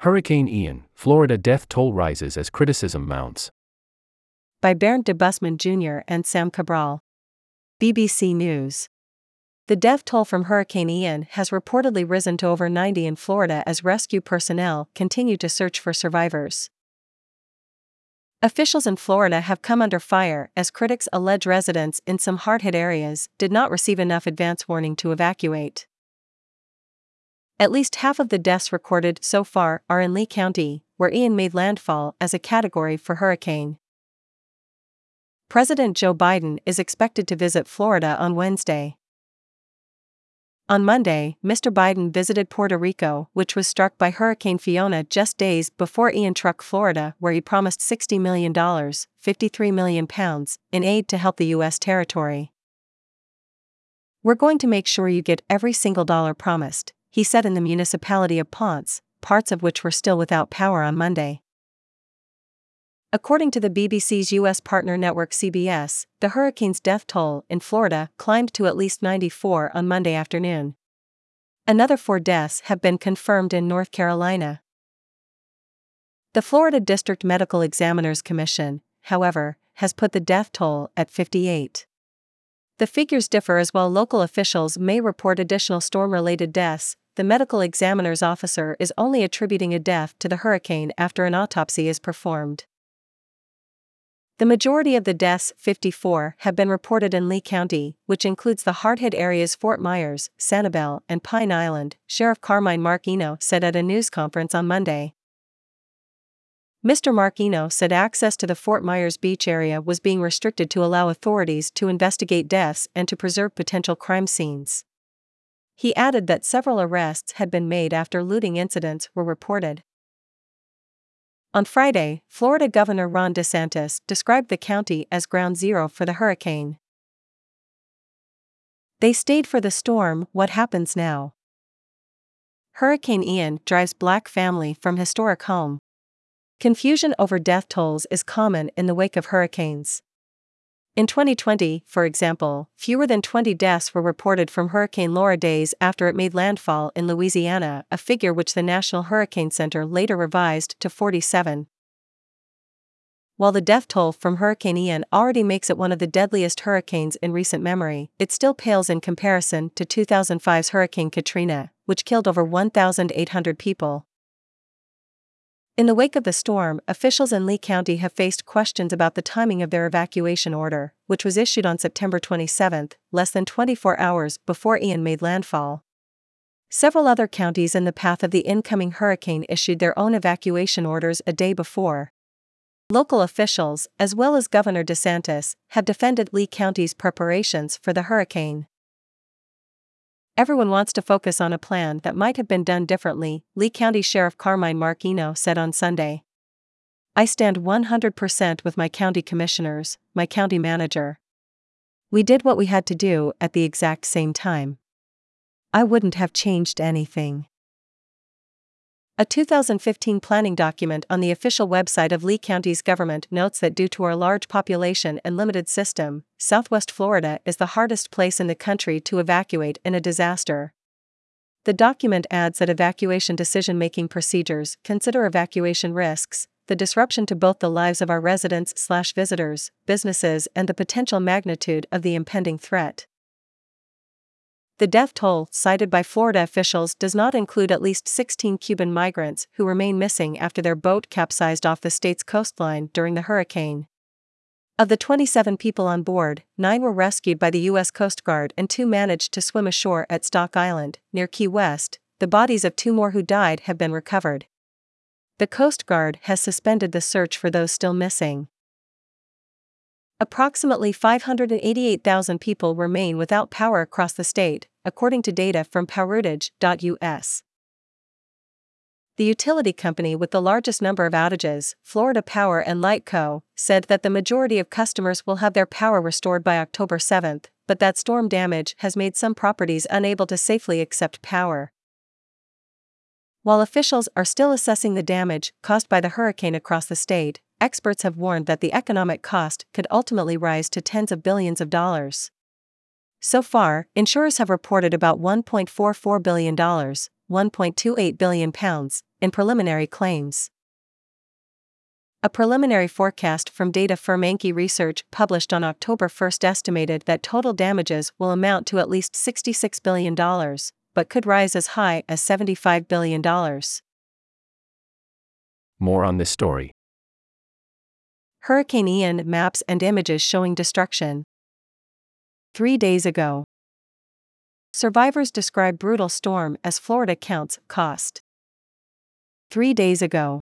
Hurricane Ian, Florida death toll rises as criticism mounts. By Bernd Debusmann Jr. and Sam Cabral. BBC News. The death toll from Hurricane Ian has reportedly risen to over 90 in Florida as rescue personnel continue to search for survivors. Officials in Florida have come under fire as critics allege residents in some hard hit areas did not receive enough advance warning to evacuate. At least half of the deaths recorded so far are in Lee County, where Ian made landfall as a category four hurricane. President Joe Biden is expected to visit Florida on Wednesday. On Monday, Mr. Biden visited Puerto Rico, which was struck by Hurricane Fiona just days before Ian struck Florida, where he promised $60 million, 53 million pounds, in aid to help the U.S. territory. We're going to make sure you get every single dollar promised, he said in the municipality of Ponce, parts of which were still without power on Monday. According to the BBC's U.S. partner network CBS, the hurricane's death toll in Florida climbed to at least 94 on Monday afternoon. Another four deaths have been confirmed in North Carolina. The Florida District Medical Examiners Commission, however, has put the death toll at 58. The figures differ as while local officials may report additional storm related deaths, the medical examiner's officer is only attributing a death to the hurricane after an autopsy is performed. The majority of the deaths, 54, have been reported in Lee County, which includes the hard hit areas Fort Myers, Sanibel, and Pine Island, Sheriff Carmine Marceno said at a news conference on Monday. Mr. Marceno said access to the Fort Myers beach area was being restricted to allow authorities to investigate deaths and to preserve potential crime scenes. He added that several arrests had been made after looting incidents were reported. On Friday, Florida Governor Ron DeSantis described the county as ground zero for the hurricane. They stayed for the storm, what happens now? Hurricane Ian drives black family from historic home. Confusion over death tolls is common in the wake of hurricanes. In 2020, for example, fewer than 20 deaths were reported from Hurricane Laura days after it made landfall in Louisiana, a figure which the National Hurricane Center later revised to 47. While the death toll from Hurricane Ian already makes it one of the deadliest hurricanes in recent memory, it still pales in comparison to 2005's Hurricane Katrina, which killed over 1,800 people. In the wake of the storm, officials in Lee County have faced questions about the timing of their evacuation order, which was issued on September 27, less than 24 hours before Ian made landfall. Several other counties in the path of the incoming hurricane issued their own evacuation orders a day before. Local officials, as well as Governor DeSantis, have defended Lee County's preparations for the hurricane. Everyone wants to focus on a plan that might have been done differently, Lee County Sheriff Carmine Marceno said on Sunday. I stand 100% with my county commissioners, my county manager. We did what we had to do at the exact same time. I wouldn't have changed anything. A 2015 planning document on the official website of Lee County's government notes that due to our large population and limited system, Southwest Florida is the hardest place in the country to evacuate in a disaster. The document adds that evacuation decision making procedures consider evacuation risks, the disruption to both the lives of our residents slash visitors, businesses, and the potential magnitude of the impending threat. The death toll cited by Florida officials does not include at least 16 Cuban migrants who remain missing after their boat capsized off the state's coastline during the hurricane. Of the 27 people on board, nine were rescued by the U.S. Coast Guard and two managed to swim ashore at Stock Island, near Key West. The bodies of two more who died have been recovered. The Coast Guard has suspended the search for those still missing. Approximately 588,000 people remain without power across the state, according to data from poweroutage.us. The utility company with the largest number of outages, Florida Power and Light Co., said that the majority of customers will have their power restored by October 7, but that storm damage has made some properties unable to safely accept power. While officials are still assessing the damage caused by the hurricane across the state, experts have warned that the economic cost could ultimately rise to tens of billions of dollars. So far, insurers have reported about $1.44 billion, 1.28 billion pounds, in preliminary claims. A preliminary forecast from data firm Enki Research published on October 1 estimated that total damages will amount to at least $66 billion, but could rise as high as $75 billion. More on this story. Hurricane Ian maps and images showing destruction. Three days ago. Survivors describe brutal storm as Florida counts cost. Three days ago.